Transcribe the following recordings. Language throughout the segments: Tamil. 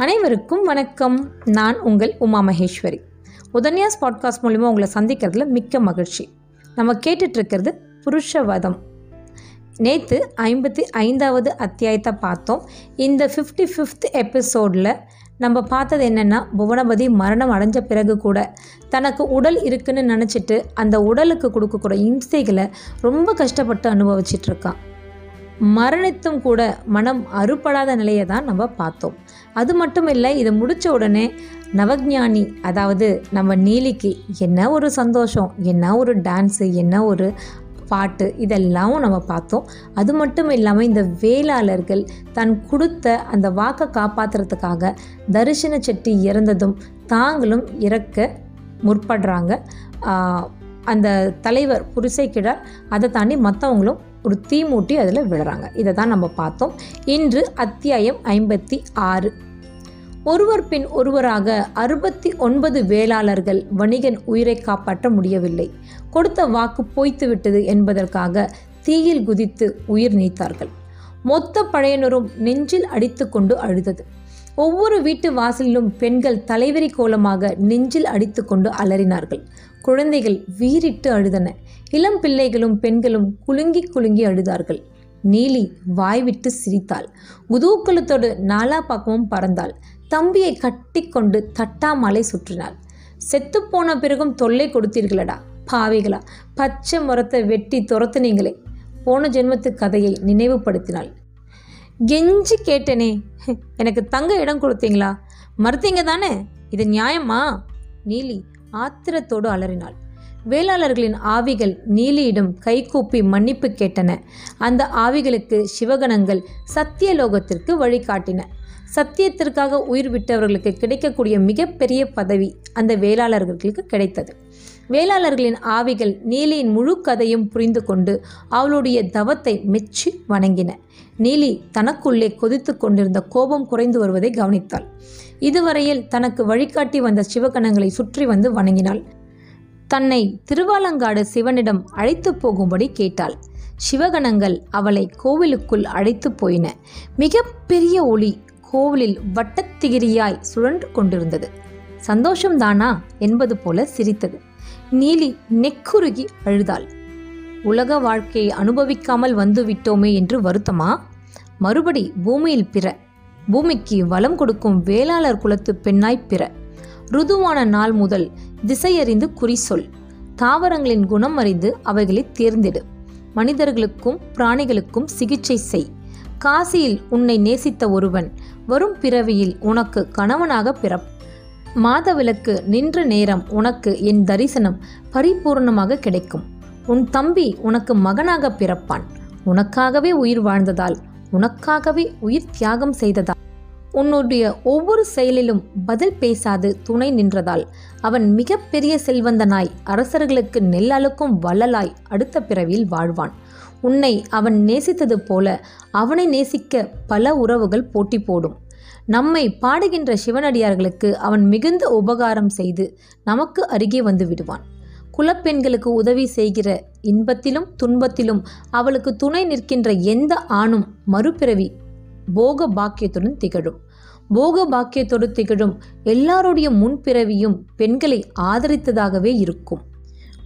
அனைவருக்கும் வணக்கம். நான் உங்கள் உமா மகேஸ்வரி. உதன்யாஸ் பாட்காஸ்ட் மூலிமா உங்களை சந்திக்கிறதுல மிக்க மகிழ்ச்சி. நம்ம கேட்டுட்ருக்கிறது புருஷவதம். நேற்று ஐம்பத்தி ஐந்தாவது அத்தியாயத்தை பார்த்தோம். இந்த ஃபிஃப்டி ஃபிஃப்த் எபிசோடில் நம்ம பார்த்தது என்னென்னா புவனபதி மரணம் அடைஞ்ச பிறகு கூட தனக்கு உடல் இருக்குன்னு நினச்சிட்டு அந்த உடலுக்கு கொடுக்கக்கூடிய இம்சைகளை ரொம்ப கஷ்டப்பட்டு அனுபவிச்சிட்டு இருக்கான் மரணித்தும் கூட மனம் அறுபடாத நிலையை தான் நம்ம பார்த்தோம். அது மட்டும் இல்லை இதை முடித்த உடனே நவஜானி அதாவது நம்ம நீலிக்கு என்ன ஒரு சந்தோஷம் என்ன ஒரு டான்ஸு என்ன ஒரு பாட்டு இதெல்லாம் நம்ம பார்த்தோம். அது மட்டும் இல்லாமல் இந்த வேளாளர்கள் தன் கொடுத்த அந்த வாக்கை காப்பாற்றுறதுக்காக தரிசன செட்டி இறந்ததும் தாங்களும் இறக்க முற்படுறாங்க. அந்த தலைவர் புரிசை அதை தாண்டி மற்றவங்களும் ஒரு தீ மூட்டி அதில் விழுறாங்க. இதை தான் நம்ம பார்த்தோம். இன்று அத்தியாயம் ஐம்பத்தி ஆறு. ஒருவர் பின் ஒருவராக அறுபத்தி ஒன்பது வேளாளர்கள் வணிகன் உயிரை காப்பாற்ற முடியவில்லை. கொடுத்த வாக்கு போய்த்துவிட்டது என்பதற்காக தீயில் குதித்து உயிர் நீத்தார்கள். மொத்த பழையனரும் நெஞ்சில் அடித்துக்கொண்டு அழுதது. ஒவ்வொரு வீட்டு வாசலிலும் பெண்கள் தலைவரி கோலமாக நெஞ்சில் அடித்துக்கொண்டு அலறினார்கள். குழந்தைகள் வீறிட்டு அழுதன. இளம் பிள்ளைகளும் பெண்களும் குலுங்கி குலுங்கி அழுதார்கள். நீலி வாய்விட்டு சிரித்தாள். குதூக்கலத்தோடு நாலா பக்கமும் பறந்தாள். தம்பியை கட்டிக்கொண்டு தட்டாமலை சுற்றினாள். செத்துப்போன பிறகும் தொல்லை கொடுத்தீர்களடா பாவிகளா. பச்சை மரத்தை வெட்டி துரத்துனீங்களே. போன ஜென்மத்து கதையை நினைவுபடுத்தினாள். கெஞ்சி கேட்டேனே எனக்கு தங்க இடம் கொடுத்தீங்களா? மறுத்தீங்க தானே? இது நியாயமா? நீலி ஆத்திரத்தோடு அலறினாள். வேளாளர்களின் ஆவிகள் நீலியிடம் கைகூப்பி மன்னிப்பு கேட்டன. அந்த ஆவிகளுக்கு சிவகணங்கள் சத்தியலோகத்திற்கு வழிகாட்டின. சத்தியத்திற்காக உயிர் விட்டவர்களுக்கு கிடைக்கக்கூடிய மிகப்பெரிய பதவி அந்த வேளாளர்களுக்கு கிடைத்தது. வேளாளர்களின் ஆவிகள் நீலியின் முழு கதையும் புரிந்து கொண்டு அவளுடைய தவத்தை மெச்சி வணங்கின. நீலி தனக்குள்ளே கொதித்து கொண்டிருந்த கோபம் குறைந்து வருவதை கவனித்தாள். இதுவரையில் தனக்கு வழிகாட்டி வந்த சிவகணங்களை சுற்றி வந்து வணங்கினாள். தன்னை திருவாலங்காடு சிவனிடம் அழைத்து போகும்படி கேட்டாள். சிவகணங்கள் அவளை கோவிலுக்குள் அழைத்து போயின. மிகப்பெரிய ஒளி கோவிலில் வட்டத்திகிரியாய் சுழன்று கொண்டிருந்தது. சந்தோஷம்தானா என்பது போல சிரித்தது. நீலி நெக்குருகி அழுதாள். உலக வாழ்க்கையை அனுபவிக்காமல் வந்துவிட்டோமே என்று வருத்தமா? மறுபடி பூமியில் பிற. பூமிக்கு வளம் கொடுக்கும் வேளாளர் குலத்து பெண்ணாய் பிற. ருதுவான நாள் முதல் திசையறிந்து குறி சொல். தாவரங்களின் குணம் அறிந்து அவைகளை தேர்ந்தெடு. மனிதர்களுக்கும் பிராணிகளுக்கும் சிகிச்சை செய். காசியில் உன்னை நேசித்த ஒருவன் வரும் பிறவியில் உனக்கு கணவனாக பிறப்பான் மாதவிலக்கு நின்ற நேரம் உனக்கு என் தரிசனம் பரிபூர்ணமாக கிடைக்கும். உன் தம்பி உனக்கு மகனாக பிறப்பான். உனக்காகவே உயிர் வாழ்ந்ததால் உனக்காகவே உயிர் தியாகம் செய்ததால். உன்னுடைய ஒவ்வொரு செயலிலும் பதில் பேசாது துணை நின்றதால் அவன் மிகப்பெரிய செல்வந்தனாய் அரசர்களுக்கு நெல்லலுக்கும் வள்ளலாய் அடுத்த பிறவியில் வாழ்வான். உன்னை அவன் நேசித்தது போல அவனை நேசிக்க பல உறவுகள் போட்டி போடும். நம்மை பாடுகின்ற சிவனடியார்களுக்கு அவன் மிகுந்த உபகாரம் செய்து நமக்கு அருகே வந்து விடுவான். குலப்பெண்களுக்கு உதவி செய்கிற இன்பத்திலும் துன்பத்திலும் அவளுக்கு துணை நிற்கின்ற எந்த ஆணும் மறுபிறவி போக பாக்கியத்துடன் திகழும். போக பாக்கியத்தோடு திகழும் எல்லாருடைய முன்பிறவியும் பெண்களை ஆதரித்ததாகவே இருக்கும்.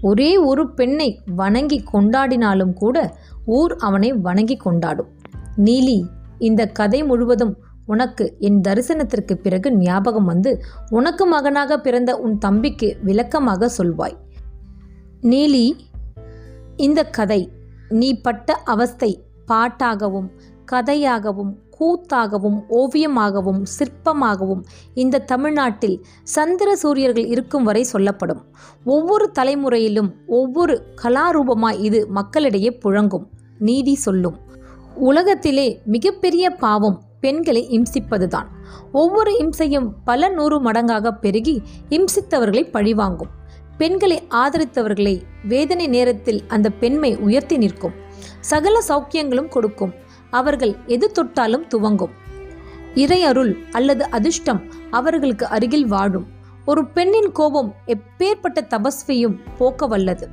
ஒரே ஒரு பெண்ணை வணங்கி கொண்டாடினாலும் கூட ஊர் அவனை வணங்கி கொண்டாடும். நீலி இந்த கதை முழுவதும் உனக்கு என் தரிசனத்திற்கு பிறகு ஞாபகம் வந்து உனக்கு மகனாக பிறந்த உன் தம்பிக்கு விளக்கமாக சொல்வாய். நீலி இந்த கதை நீ பட்ட அவஸ்தை பாட்டாகவும் கதையாகவும் கூத்தாகவும் ஓவியமாகவும் சிற்பமாகவும் இந்த தமிழ்நாட்டில் சந்திர சூரியர்கள் இருக்கும் வரை சொல்லப்படும். ஒவ்வொரு தலைமுறையிலும் ஒவ்வொரு கலாரூபமாய் இது மக்களிடையே புழங்கும். நீதி சொல்லும். உலகத்திலே மிகப்பெரிய பாவம் பெண்களை இம்சிப்பதுதான். ஒவ்வொரு இம்சையும் பல நூறு மடங்காக பெருகி இம்சித்தவர்களை பழிவாங்கும். பெண்களை ஆதரித்தவர்களை வேதனை நேரத்தில் அந்த பெண்மை உயர்த்தி நிற்கும். சகல சௌக்கியங்களும் கொடுக்கும். அவர்கள் எது தொட்டாலும் துவங்கும். இறையருள் அல்லது அதிர்ஷ்டம் அவர்களுக்கு அருகில் வாழும். ஒரு பெண்ணின் கோபம் எப்பேற்பட்ட தபஸ்வியும் போக்க வல்லது.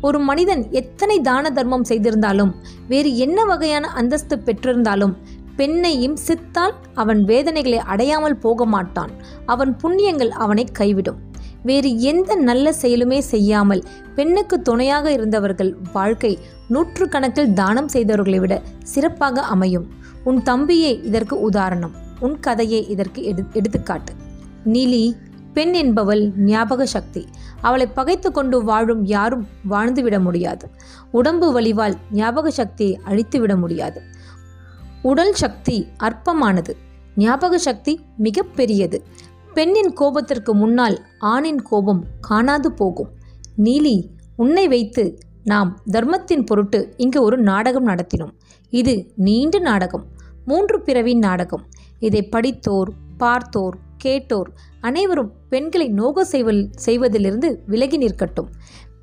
ஒரு மனிதன் எத்தனை தான தர்மம் செய்திருந்தாலும் வேறு என்ன வகையான அந்தஸ்து பெற்றிருந்தாலும் பெண்ணையும் சித்தால் அவன் வேதனைகளை அடையாமல் போக மாட்டான். அவன் புண்ணியங்கள் அவனை கைவிடும். வேறு எந்த நல்ல செயலுமே செய்யாமல் பெண்ணுக்கு துணையாக இருந்தவர்கள் வாழ்க்கை நூற்றுக்கணக்கில் தானம் செய்தவர்களை விட சிறப்பாக அமையும். உன் தம்பியே இதற்கு உதாரணம். உன் கதையே இதற்கு எடு எடுத்துக்காட்டு. நீலி பெண் என்பவள் ஞாபக சக்தி. அவளை பகைத்து கொண்டு வாழும் யாரும் வாழ்ந்துவிட முடியாது. உடம்பு வலிவால் ஞாபக சக்தியை அழித்துவிட முடியாது. உடல் சக்தி அற்பமானது. ஞாபக சக்தி மிக பெரியது. பெண்ணின் கோபத்திற்கு முன்னால் ஆணின் கோபம் காணாது போகும். நீலி உன்னை வைத்து நாம் தர்மத்தின் பொருட்டு இங்கு ஒரு நாடகம் நடத்தினோம். இது நீண்ட நாடகம். மூன்று பிறவின் நாடகம். இதை படித்தோர் பார்த்தோர் கேட்டோர் அனைவரும் பெண்களை நோக செய்வல் செய்வதிலிருந்து விலகி நிற்கட்டும்.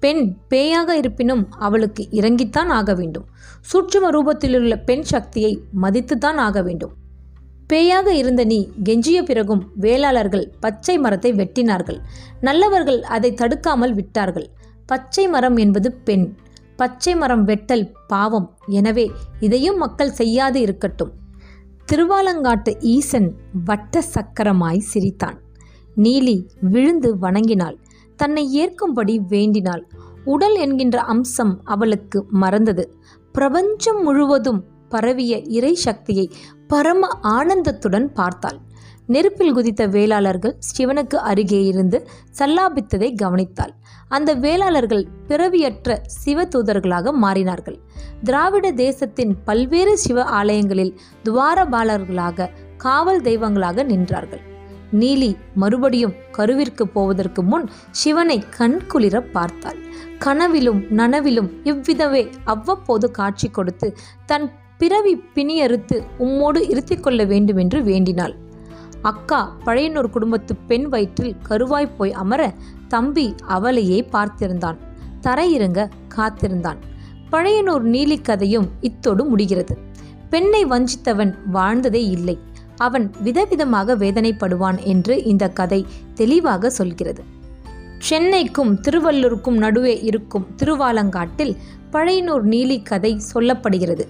பெண் பேயாக இருப்பினும் அவளுக்கு இறங்கித்தான் ஆக வேண்டும். சூட்சும ரூபத்திலுள்ள பெண் சக்தியை மதித்துத்தான் ஆக வேண்டும். பேயாக இருந்த நீ கெஞ்சிய பிறகும் வேளாளர்கள் பச்சை மரத்தை வெட்டினார்கள். நல்லவர்கள் அதை தடுக்காமல் விட்டார்கள். பச்சை மரம் என்பது பெண். பச்சை மரம் வெட்டல் பாவம். எனவே இதையும் மக்கள் செய்யாது இருக்கட்டும். திருவாலங்காட்டு ஈசன் வட்ட சக்கரமாய் சிரித்தான். நீலி விழுந்து வணங்கினாள். தன்னை ஏற்கும்படி வேண்டினாள். உடல் என்கின்ற அம்சம் அவளுக்கு மறந்தது. பிரபஞ்சம் முழுவதும் பரவிய இறை சக்தியை பரம ஆனந்தத்துடன் பார்த்தாள். நெருப்பில் குதித்த வேளாளர்கள் சிவனுக்கு அருகே இருந்து சல்லாபித்ததை கவனித்தாள். அந்த வேளாளர்கள் பிறவியற்ற சிவ தூதர்களாக மாறினார்கள். திராவிட தேசத்தின் பல்வேறு சிவ ஆலயங்களில் துவாரபாலர்களாக காவல் தெய்வங்களாக நின்றார்கள். நீலி மறுபடியும் கருவிற்கு போவதற்கு முன் சிவனை கண்குளிர பார்த்தாள். கனவிலும் நனவிலும் இவ்விதமே அவ்வப்போது காட்சி கொடுத்து தன் பிறவி பிணியறுத்து உம்மோடு இருத்திக் கொள்ள வேண்டும் என்று வேண்டினாள். அக்கா பழையனூர் குடும்பத்து பெண் வயிற்றில் கருவாய் போய் அமர தம்பி அவளையே பார்த்திருந்தான். தரையிறங்க காத்திருந்தான். பழையனூர் நீலி கதையும் இத்தோடு முடிகிறது. பெண்ணை வஞ்சித்தவன் வாழ்ந்ததே இல்லை. அவன் விதவிதமாக வேதனைப்படுவான் என்று இந்த கதை தெளிவாக சொல்கிறது. சென்னைக்கும் திருவள்ளூருக்கும் நடுவே இருக்கும் திருவாலங்காட்டில் பழையனூர் நீலி கதை சொல்லப்படுகிறது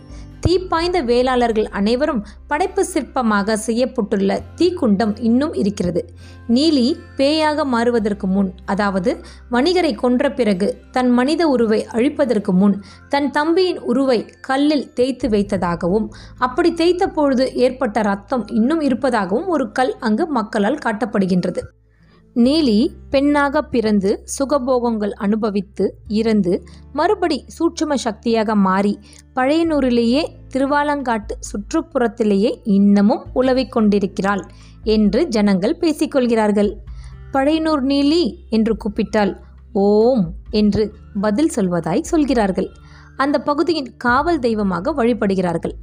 தீப்பாய்ந்த வேளாளர்கள் அனைவரும் படைப்பு சிற்பமாக செய்யப்பட்டுள்ள தீக்குண்டம் இன்னும் இருக்கிறது. நீலி பேயாக மாறுவதற்கு முன் அதாவது வணிகரை கொன்ற பிறகு தன் மனித உருவை அழிப்பதற்கு முன் தன் தம்பியின் உருவை கல்லில் தேய்த்து வைத்ததாகவும் அப்படி தேய்த்த பொழுது ஏற்பட்ட ரத்தம் இன்னும் இருப்பதாகவும் ஒரு கல் அங்கு மக்களால் காட்டப்படுகின்றது. நீலி பெண்ணாக பிறந்து சுகபோகங்கள் அனுபவித்து இறந்து மறுபடி சூட்சும சக்தியாக மாறி பழையனூரிலேயே திருவாலங்காட்டு சுற்றுப்புறத்திலேயே இன்னமும் உலவிக் கொண்டிருக்கிறாள் என்று ஜனங்கள் பேசிக்கொள்கிறார்கள். பழையனூர் நீலி என்று கூப்பிட்டால் ஓம் என்று பதில் சொல்வதாய் சொல்கிறார்கள். அந்த பகுதியின் காவல் தெய்வமாக வழிபடுகிறார்கள்.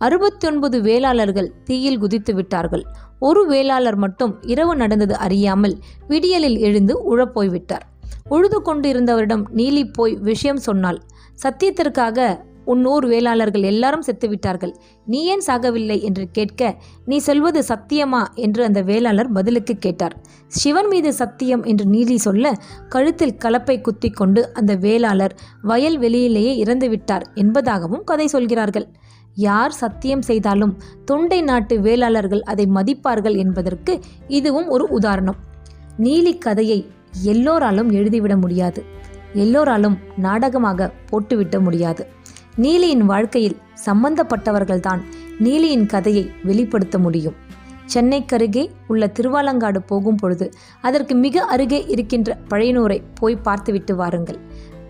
அறுபத்தி ஒன்பது வேளாளர்கள் தீயில் குதித்து விட்டார்கள். ஒரு வேளாளர் மட்டும் இரவு நடந்தது அறியாமல் விடியலில் எழுந்து உழப்போய்விட்டார். உழுது கொண்டு இருந்தவரிடம் நீலி போய் விஷயம் சொன்னாள். சத்தியத்திற்காக உன்னூர் வேளாளர்கள் எல்லாரும் செத்துவிட்டார்கள். நீ ஏன் சாகவில்லை? என்று கேட்க நீ சொல்வது சத்தியமா? என்று அந்த வேளாளர் பதிலுக்கு கேட்டார். சிவன் மீது சத்தியம் என்று நீலி சொல்ல கழுத்தில் கலப்பை குத்தி கொண்டு அந்த வேளாளர் வயல் வெளியிலேயே இறந்து விட்டார் என்பதாகவும் கதை சொல்கிறார்கள். யார் சத்தியம் செய்தாலும் தொண்டை நாட்டு வேளாளர்கள் அதை மதிப்பார்கள் என்பதற்கு இதுவும் ஒரு உதாரணம். நீலி கதையை எல்லோராலும் எழுதிவிட முடியாது. எல்லோராலும் நாடகமாக போட்டுவிட முடியாது. நீலியின் வாழ்க்கையில் சம்பந்தப்பட்டவர்கள்தான் நீலியின் கதையை வெளிப்படுத்த முடியும். சென்னைக்கருகே உள்ள திருவாலங்காடு போகும் பொழுது அதற்கு மிக அருகே இருக்கின்ற பழையனூரை போய் பார்த்துவிட்டு வாருங்கள்.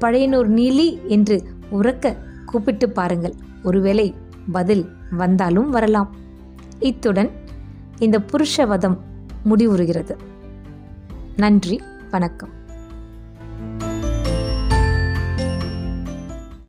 பழையனூர் நீலி என்று உறக்க கூப்பிட்டு பாருங்கள். ஒருவேளை பதில் வந்தாலும் வரலாம். இத்துடன் இந்த புருஷவதம் முடிவுறுகிறது. நன்றி வணக்கம்.